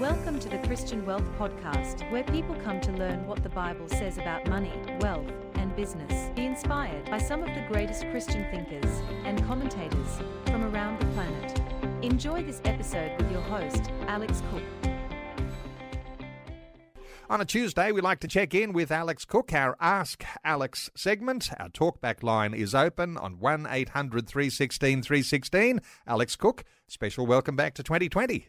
Welcome to the Christian Wealth Podcast, where people come to learn what the Bible says about money, wealth, and business. Be inspired by some of the greatest Christian thinkers and commentators from around the planet. Enjoy this episode with your host, Alex Cook. On a Tuesday, we like to check in with Alex Cook, our Ask Alex segment. Our talkback line is open on 1 800 316 316. Alex Cook, special welcome back to 2020.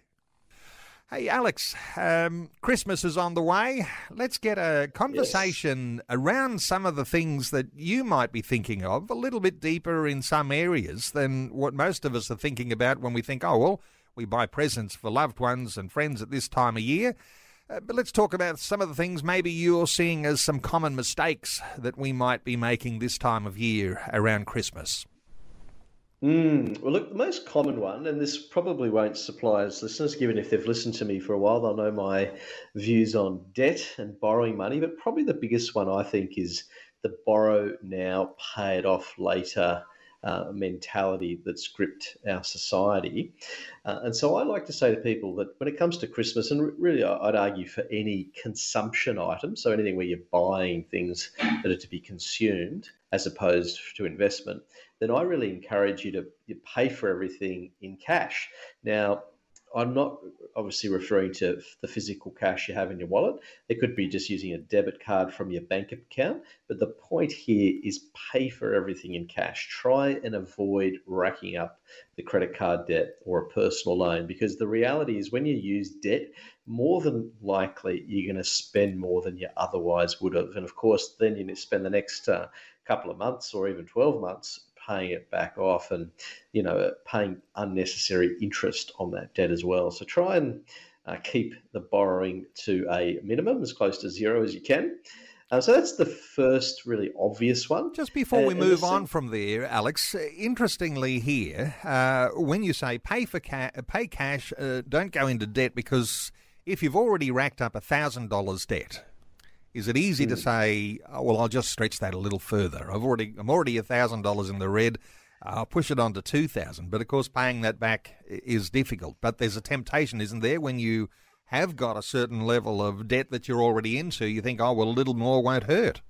Hey, Alex, um, Christmas is on the way. Let's get a conversation yes. around some of the things that you might be thinking of, a little bit deeper in some areas than what most of us are thinking about when we think, oh, well, we buy presents for loved ones and friends at this time of year. Uh, but let's talk about some of the things maybe you're seeing as some common mistakes that we might be making this time of year around Christmas. Mm, well, look, the most common one, and this probably won't surprise listeners, given if they've listened to me for a while, they'll know my views on debt and borrowing money. But probably the biggest one, I think, is the borrow now, pay it off later uh, mentality that's gripped our society. Uh, and so I like to say to people that when it comes to Christmas, and really I'd argue for any consumption item, so anything where you're buying things that are to be consumed as opposed to investment, then I really encourage you to you pay for everything in cash. Now, I'm not obviously referring to the physical cash you have in your wallet. It could be just using a debit card from your bank account. But the point here is pay for everything in cash. Try and avoid racking up the credit card debt or a personal loan because the reality is when you use debt, more than likely you're going to spend more than you otherwise would have. And of course, then you spend the next uh, couple of months or even 12 months paying it back off and you know paying unnecessary interest on that debt as well. So try and uh, keep the borrowing to a minimum as close to zero as you can. Uh, so that's the first really obvious one. Just before uh, we move on from there, Alex, interestingly here, uh, when you say pay for ca- pay cash, uh, don't go into debt because if you've already racked up thousand dollars debt, is it easy mm. to hmm. say, oh, well, I'll just stretch that a little further? I've already, I'm already thousand dollars in the red. I'll push it on to two thousand. But of course, paying that back is difficult. But there's a temptation, isn't there, when you have got a certain level of debt that you're already into, you think, oh, well, a little more won't hurt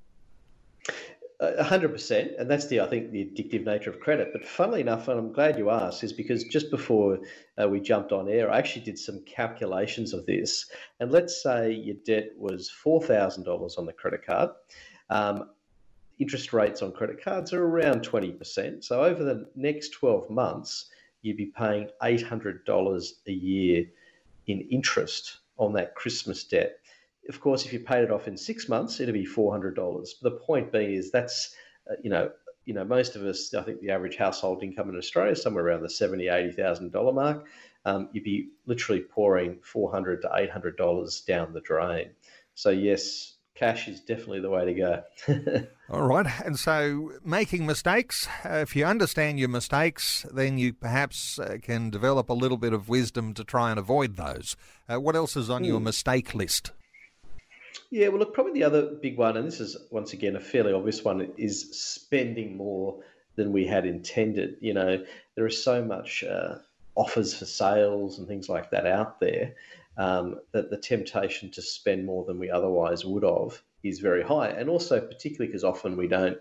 hundred percent, and that's the I think the addictive nature of credit. But funnily enough, and I'm glad you asked, is because just before uh, we jumped on air, I actually did some calculations of this. And let's say your debt was four thousand dollars on the credit card. Um, interest rates on credit cards are around twenty percent. So over the next twelve months, you'd be paying eight hundred dollars a year in interest on that Christmas debt. Of course, if you paid it off in six months, it'd be four hundred dollars. The point being is that's uh, you know you know most of us. I think the average household income in Australia is somewhere around the seventy eighty thousand dollar mark. Um, you'd be literally pouring four hundred to eight hundred dollars down the drain. So yes, cash is definitely the way to go. All right. And so, making mistakes, uh, if you understand your mistakes, then you perhaps uh, can develop a little bit of wisdom to try and avoid those. Uh, what else is on mm. your hmm. mistake list? Yeah, well, look, probably the other big one, and this is once again a fairly obvious one, is spending more than we had intended. You know, there is so much uh, offers for sales and things like that out there um, that the temptation to spend more than we otherwise would have is very high, and also particularly because often we don't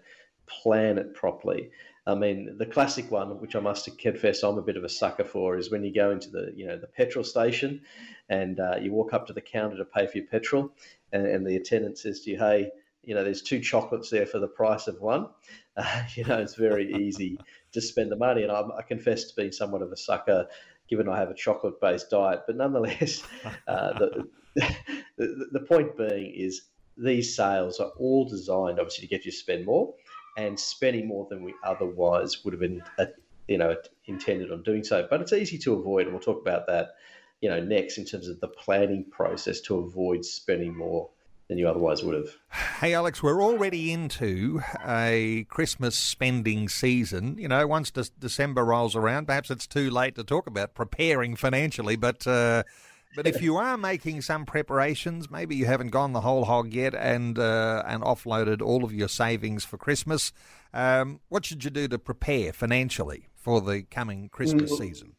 plan it properly. I mean, the classic one, which I must confess I'm a bit of a sucker for, is when you go into the you know the petrol station, and uh, you walk up to the counter to pay for your petrol, and, and, the attendant says to you, "Hey, you know, there's two chocolates there for the price of one." Uh, you know, it's very easy to spend the money, and I'm, I confess to being somewhat of a sucker, given I have a chocolate-based diet. But nonetheless, uh, the, the the point being is these sales are all designed, obviously, to get you to spend more and spending more than we otherwise would have been, uh, you know, intended on doing so. But it's easy to avoid, and we'll talk about that, you know, next in terms of the planning process to avoid spending more than you otherwise would have. Hey, Alex, we're already into a Christmas spending season. You know, once De- December rolls around, perhaps it's too late to talk about preparing financially, but. Uh, but if you are making some preparations, maybe you haven't gone the whole hog yet and uh, and offloaded all of your savings for Christmas. Um, what should you do to prepare financially for the coming Christmas mm. season?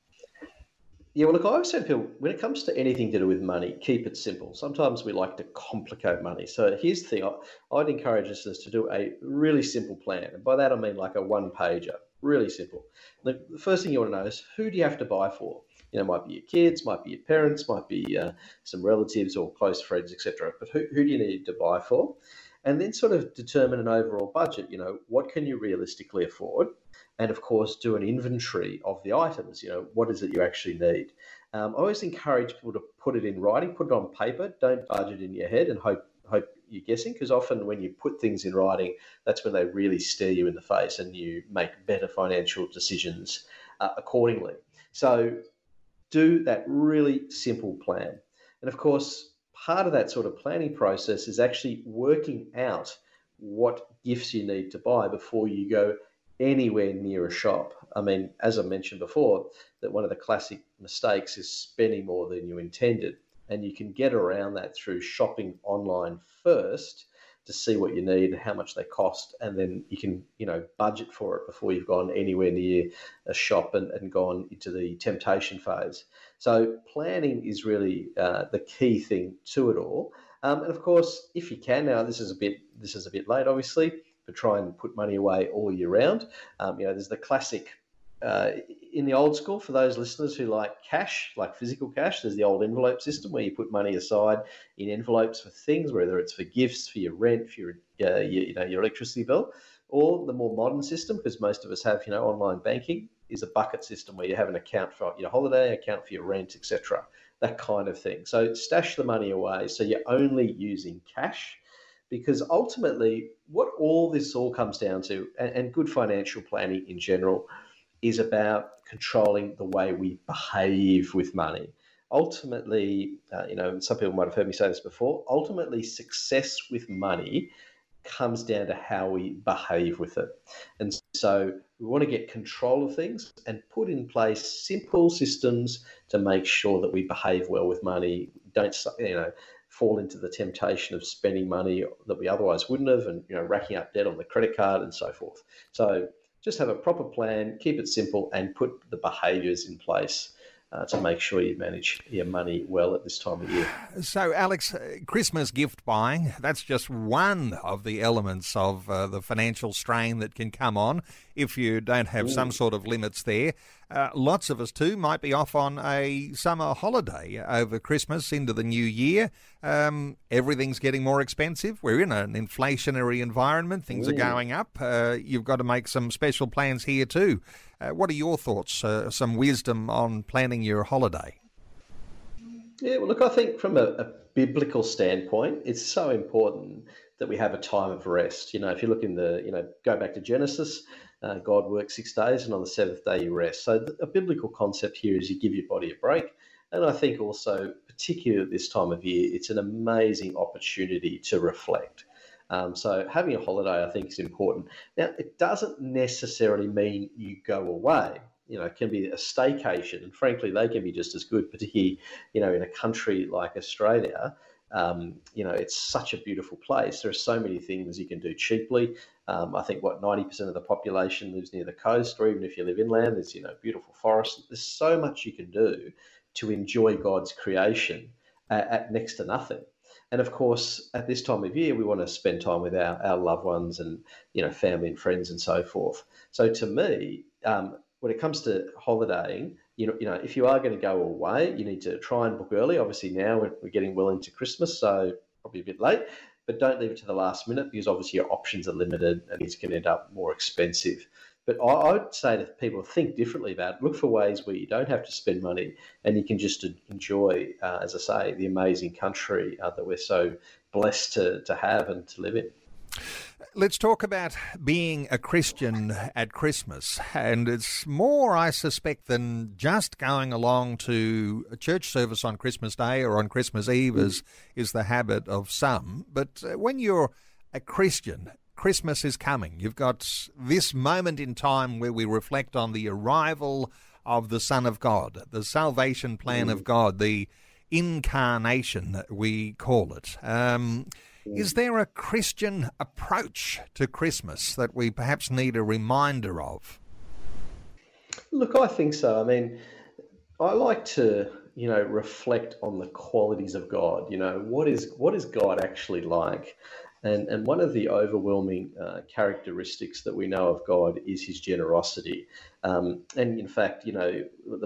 Yeah, well, look, I always say people when it comes to anything to do with money, keep it simple. Sometimes we like to complicate money. So here's the thing I, I'd encourage listeners to do a really simple plan. And by that, I mean like a one pager, really simple. The, the first thing you want to know is who do you have to buy for? You know, might be your kids, might be your parents, might be uh, some relatives or close friends, etc. But who, who do you need to buy for? And then sort of determine an overall budget. You know, what can you realistically afford? and of course do an inventory of the items. You know, what is it you actually need? Um, I always encourage people to put it in writing, put it on paper. Don't budget in your head and hope hope you're guessing because often when you put things in writing, that's when they really stare you in the face and you make better financial decisions uh, accordingly. So do that really simple plan. And of course, part of that sort of planning process is actually working out what gifts you need to buy before you go anywhere near a shop. I mean, as I mentioned before, that one of the classic mistakes is spending more than you intended. And you can get around that through shopping online first to see what you need, how much they cost, and then you can, you know, budget for it before you've gone anywhere near a shop and, and gone into the temptation phase. So planning is really uh, the key thing to it all. Um, and of course, if you can now, this is a bit this is a bit late, obviously but try and put money away all year round. Um, you know, there's the classic uh, in the old school for those listeners who like cash, like physical cash. There's the old envelope system where you put money aside in envelopes for things, whether it's for gifts, for your rent, for your, uh, your you know your electricity bill, or the more modern system because most of us have you know online banking is a bucket system where you have an account for your holiday, account for your rent, etc. That kind of thing. So stash the money away so you're only using cash because ultimately, what all this all comes down to, and, and good financial planning in general, is about controlling the way we behave with money. Ultimately, uh, you know, some people might have heard me say this before. Ultimately, success with money comes down to how we behave with it. And so we want to get control of things and put in place simple systems to make sure that we behave well with money. Don't, you know, fall into the temptation of spending money that we otherwise wouldn't have and you know racking up debt on the credit card and so forth so just have a proper plan keep it simple and put the behaviors in place uh, to make sure you manage your money well at this time of year. So, Alex, uh, Christmas gift buying, that's just one of the elements of uh, the financial strain that can come on if you don't have Ooh. some sort of limits there. Uh, lots of us too might be off on a summer holiday over Christmas into the new year. Um, everything's getting more expensive. We're in an inflationary environment. Things Ooh. are going up. Uh, you've got to make some special plans here too. Uh, what are your thoughts? Uh, some wisdom on planning your holiday? Yeah, well, look, I think from a, a biblical standpoint, it's so important that we have a time of rest. You know, if you look in the, you know, go back to Genesis, uh, God worked six days and on the seventh day you rest. So a biblical concept here is you give your body a break. And I think also, particularly at this time of year, it's an amazing opportunity to reflect. Um, so having a holiday, I think, is important. Now, it doesn't necessarily mean you go away. You know, it can be a staycation, and frankly, they can be just as good, particularly, you know, in a country like Australia. Um, you know, it's such a beautiful place. There are so many things you can do cheaply. Um, I think what 90% of the population lives near the coast, or even if you live inland, there's you know beautiful forests. There's so much you can do to enjoy God's creation at, at next to nothing. And of course, at this time of year, we want to spend time with our, our loved ones and you know family and friends and so forth. So to me, um, when it comes to holidaying, you know, you know, if you are going to go away, you need to try and book early. Obviously, now we're, we're getting well into Christmas, so probably a bit late. But don't leave it to the last minute because obviously your options are limited and it's going to end up more expensive. But I, would say to people, think differently about it. Look for ways where you don't have to spend money and you can just enjoy, uh, as I say, the amazing country uh, that we're so blessed to, to have and to live in. Let's talk about being a Christian at Christmas. And it's more, I suspect, than just going along to a church service on Christmas Day or on Christmas Eve, as is the habit of some. But uh, when you're a Christian, Christmas is coming. You've got this moment in time where we reflect on the arrival of the Son of God, the salvation plan of God, the incarnation, we call it. Um, is there a Christian approach to Christmas that we perhaps need a reminder of? Look, I think so. I mean, I like to, you know, reflect on the qualities of God. You know, what is what is God actually like? And, and one of the overwhelming uh, characteristics that we know of God is his generosity. Um, and in fact, you know,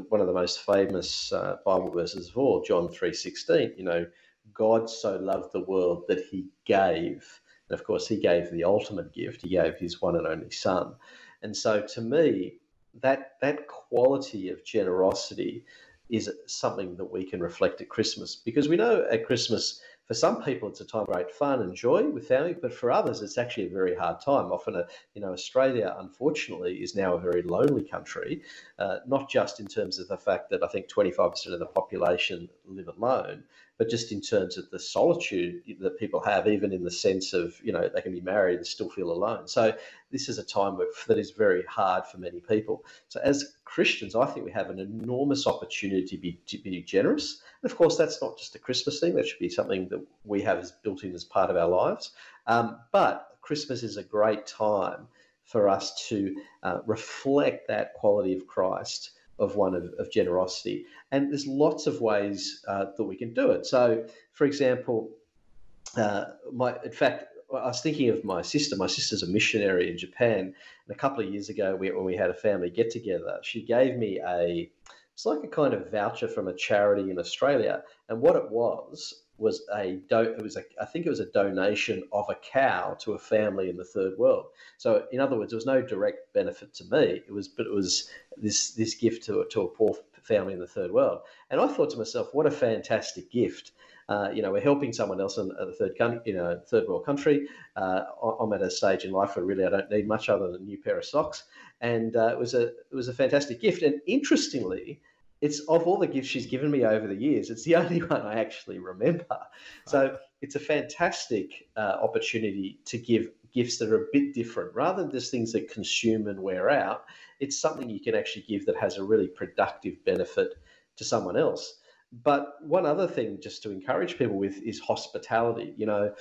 one of the most famous uh, Bible verses of all, John 3.16, you know, God so loved the world that he gave. And of course, he gave the ultimate gift. He gave his one and only son. And so to me, that, that quality of generosity is something that we can reflect at Christmas because we know at Christmas for some people, it's a time of great fun and joy with family, but for others, it's actually a very hard time. Often, a, you know, Australia, unfortunately, is now a very lonely country, uh, not just in terms of the fact that I think 25% of the population live alone, but just in terms of the solitude that people have, even in the sense of, you know, they can be married and still feel alone. So this is a time that is very hard for many people. So as Christians, I think we have an enormous opportunity to be, to be generous. And of course, that's not just a Christmas thing. That should be something that we have as built in as part of our lives. Um, but Christmas is a great time for us to uh, reflect that quality of Christ of one of, of generosity. And there's lots of ways uh, that we can do it. So, for example, uh, my in fact, I was thinking of my sister. My sister's a missionary in Japan, and a couple of years ago, we, when we had a family get together, she gave me a it's like a kind of voucher from a charity in Australia, and what it was was a do, it was a I think it was a donation of a cow to a family in the third world. So in other words, there was no direct benefit to me. It was but it was this this gift to to a poor family in the third world. And I thought to myself, what a fantastic gift. Uh, you know, we're helping someone else in a third country, you know, third world country. Uh, I'm at a stage in life where really I don't need much other than a new pair of socks, and uh, it was a it was a fantastic gift. And interestingly, it's of all the gifts she's given me over the years, it's the only one I actually remember. So it's a fantastic uh, opportunity to give gifts that are a bit different rather than just things that consume and wear out. It's something you can actually give that has a really productive benefit to someone else. But one other thing, just to encourage people with, is hospitality. You know,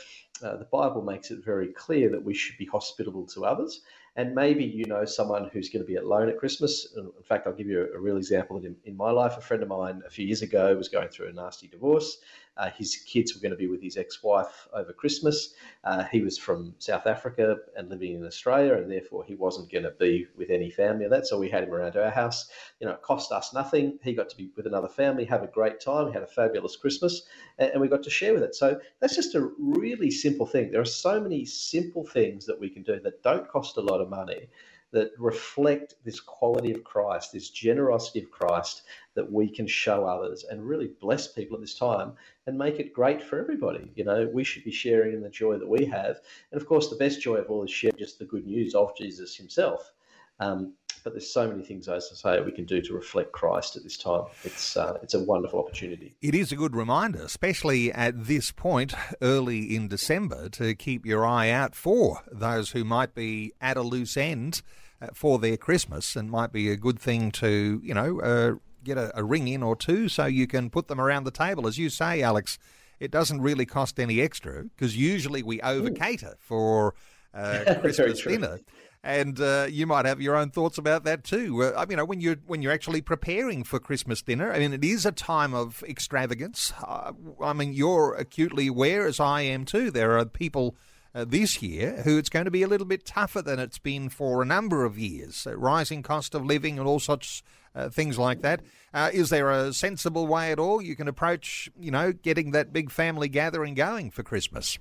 uh, the Bible makes it very clear that we should be hospitable to others. And maybe you know someone who's going to be alone at Christmas. In fact, I'll give you a, real example. In, in my life, a friend of mine a few years ago was going through a nasty divorce. Uh, his kids were going to be with his ex-wife over Christmas. Uh, he was from South Africa and living in Australia, and therefore he wasn't going to be with any family of that. So we had him around our house. You know, it cost us nothing. He got to be with another family, have a great time. Had a fabulous Christmas, and, and we got to share with it. So that's just a really simple thing. There are so many simple things that we can do that don't cost a lot of money that reflect this quality of Christ, this generosity of Christ that we can show others and really bless people at this time and make it great for everybody. You know, we should be sharing in the joy that we have. And of course, the best joy of all is share just the good news of Jesus himself. Um, but there's so many things, as I say, we can do to reflect Christ at this time. It's uh, it's a wonderful opportunity. It is a good reminder, especially at this point early in December, to keep your eye out for those who might be at a loose end uh, for their Christmas, and might be a good thing to you know uh, get a, a ring in or two so you can put them around the table, as you say, Alex. It doesn't really cost any extra because usually we over cater for uh, Christmas dinner and uh, you might have your own thoughts about that too. Uh, you know, when you're when you're actually preparing for Christmas dinner, I mean, it is a time of extravagance. Uh, I mean, you're acutely aware, as I am too. There are people. Uh, this year, who it's going to be a little bit tougher than it's been for a number of years. Uh, rising cost of living and all such uh, things like that. Is there a sensible way at all you can approach, you know, getting that big family gathering going for Christmas?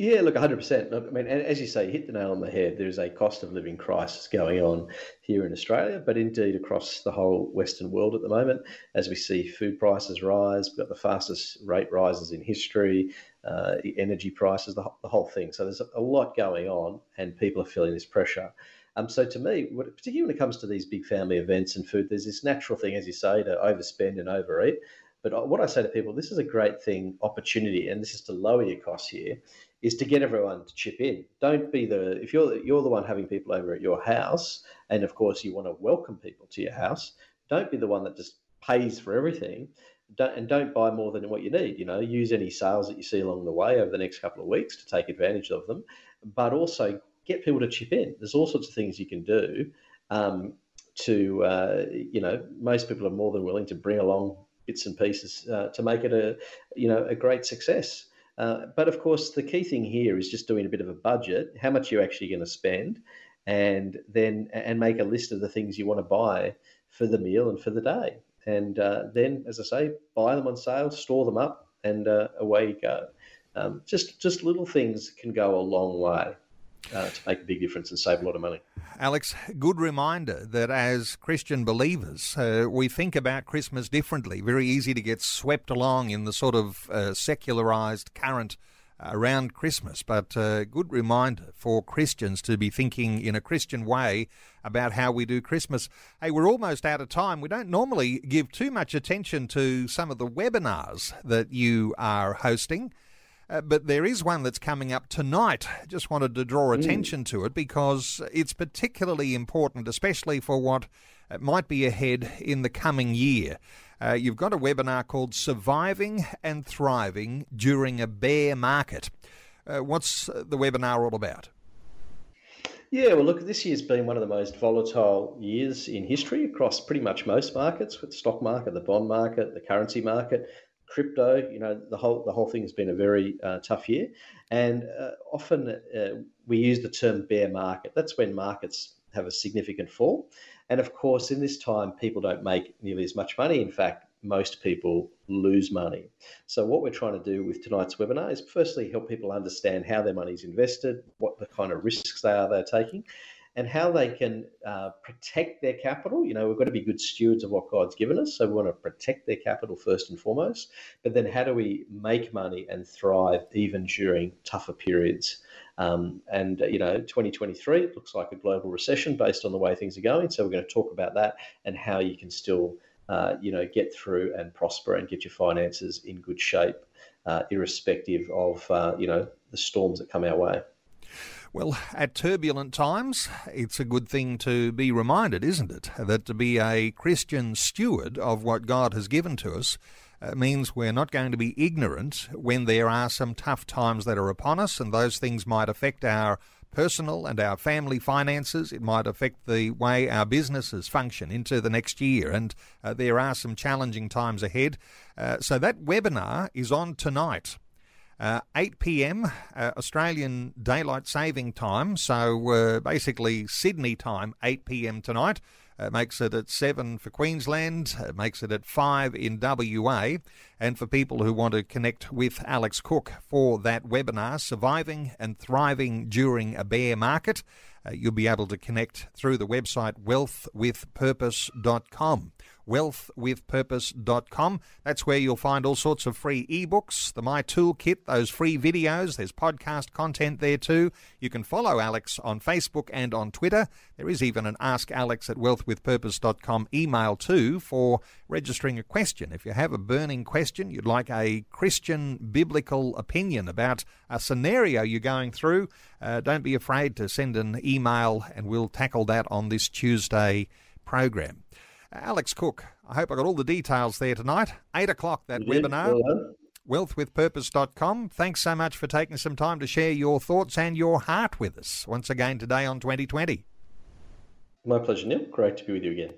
Yeah, look, 100%. I mean, as you say, hit the nail on the head. There's a cost of living crisis going on here in Australia, but indeed across the whole Western world at the moment. As we see food prices rise, we've got the fastest rate rises in history, uh, energy prices, the, the, whole thing. So there's a lot going on, and people are feeling this pressure. Um, so to me, particularly when it comes to these big family events and food, there's this natural thing, as you say, to overspend and overeat. But what I say to people, this is a great thing, opportunity, and this is to lower your costs here is to get everyone to chip in. Don't be the if you're you're the one having people over at your house, and of course you want to welcome people to your house. Don't be the one that just pays for everything. Don't, and don't buy more than what you need. You know, use any sales that you see along the way over the next couple of weeks to take advantage of them, but also get people to chip in. There's all sorts of things you can do um, to uh, you know most people are more than willing to bring along bits and pieces uh, to make it a you know a great success. Uh, but of course, the key thing here is just doing a bit of a budget. How much you're actually going to spend, and then and make a list of the things you want to buy for the meal and for the day. And uh, then, as I say, buy them on sale, store them up, and uh, away you go. Um, just just little things can go a long way uh, to make a big difference and save a lot of money. Alex, good reminder that as Christian believers, uh, we think about Christmas differently. Very easy to get swept along in the sort of uh, secularized current around Christmas, but a uh, good reminder for Christians to be thinking in a Christian way about how we do Christmas. Hey, we're almost out of time. We don't normally give too much attention to some of the webinars that you are hosting. Uh, but there is one that's coming up tonight. Just wanted to draw mm. attention mm. to it because it's particularly important, especially for what uh, might be ahead in the coming year. Uh, you've got a webinar called Surviving and Thriving During a Bear Market. Uh, what's the webinar all about? Yeah, well, look, this year's been one of the most volatile years in history across pretty much most markets, with the stock market, the bond market, the currency market crypto. You know, the whole the whole thing has been a very uh, tough year, and uh, often uh, we use the term bear market. That's when markets have a significant fall, and of course, in this time, people don't make nearly as much money. In fact, most people lose money. So, what we're trying to do with tonight's webinar is firstly help people understand how their money is invested, what the kind of risks they are they're taking, and how they can uh, protect their capital. You know, we've got to be good stewards of what God's given us. So we want to protect their capital first and foremost. But then how do we make money and thrive even during tougher periods? Um, and, uh, you know, 2023, it looks like a global recession based on the way things are going. So we're going to talk about that and how you can still, uh, you know, get through and prosper and get your finances in good shape, uh, irrespective of, uh, you know, the storms that come our way. Well, at turbulent times, it's a good thing to be reminded, isn't it? That to be a Christian steward of what God has given to us uh, means we're not going to be ignorant when there are some tough times that are upon us, and those things might affect our personal and our family finances. It might affect the way our businesses function into the next year, and uh, there are some challenging times ahead. Uh, so that webinar is on tonight. Uh, 8 p.m. Uh, Australian Daylight Saving Time, so uh, basically Sydney time, 8 p.m. tonight. It makes it at 7 for Queensland, it makes it at 5 in WA. And for people who want to connect with Alex Cook for that webinar, Surviving and Thriving During a Bear Market, uh, you'll be able to connect through the website wealthwithpurpose.com wealthwithpurpose.com. That's where you'll find all sorts of free ebooks, the My Toolkit, those free videos. There's podcast content there too. You can follow Alex on Facebook and on Twitter. There is even an Ask Alex at wealthwithpurpose.com email too for registering a question. If you have a burning question, you'd like a Christian biblical opinion about a scenario you're going through, uh, don't be afraid to send an email and we'll tackle that on this Tuesday program. Alex Cook, I hope I got all the details there tonight. 8 o'clock, that yeah, webinar. Well wealthwithpurpose.com. Thanks so much for taking some time to share your thoughts and your heart with us once again today on 2020. My pleasure, Neil. Great to be with you again.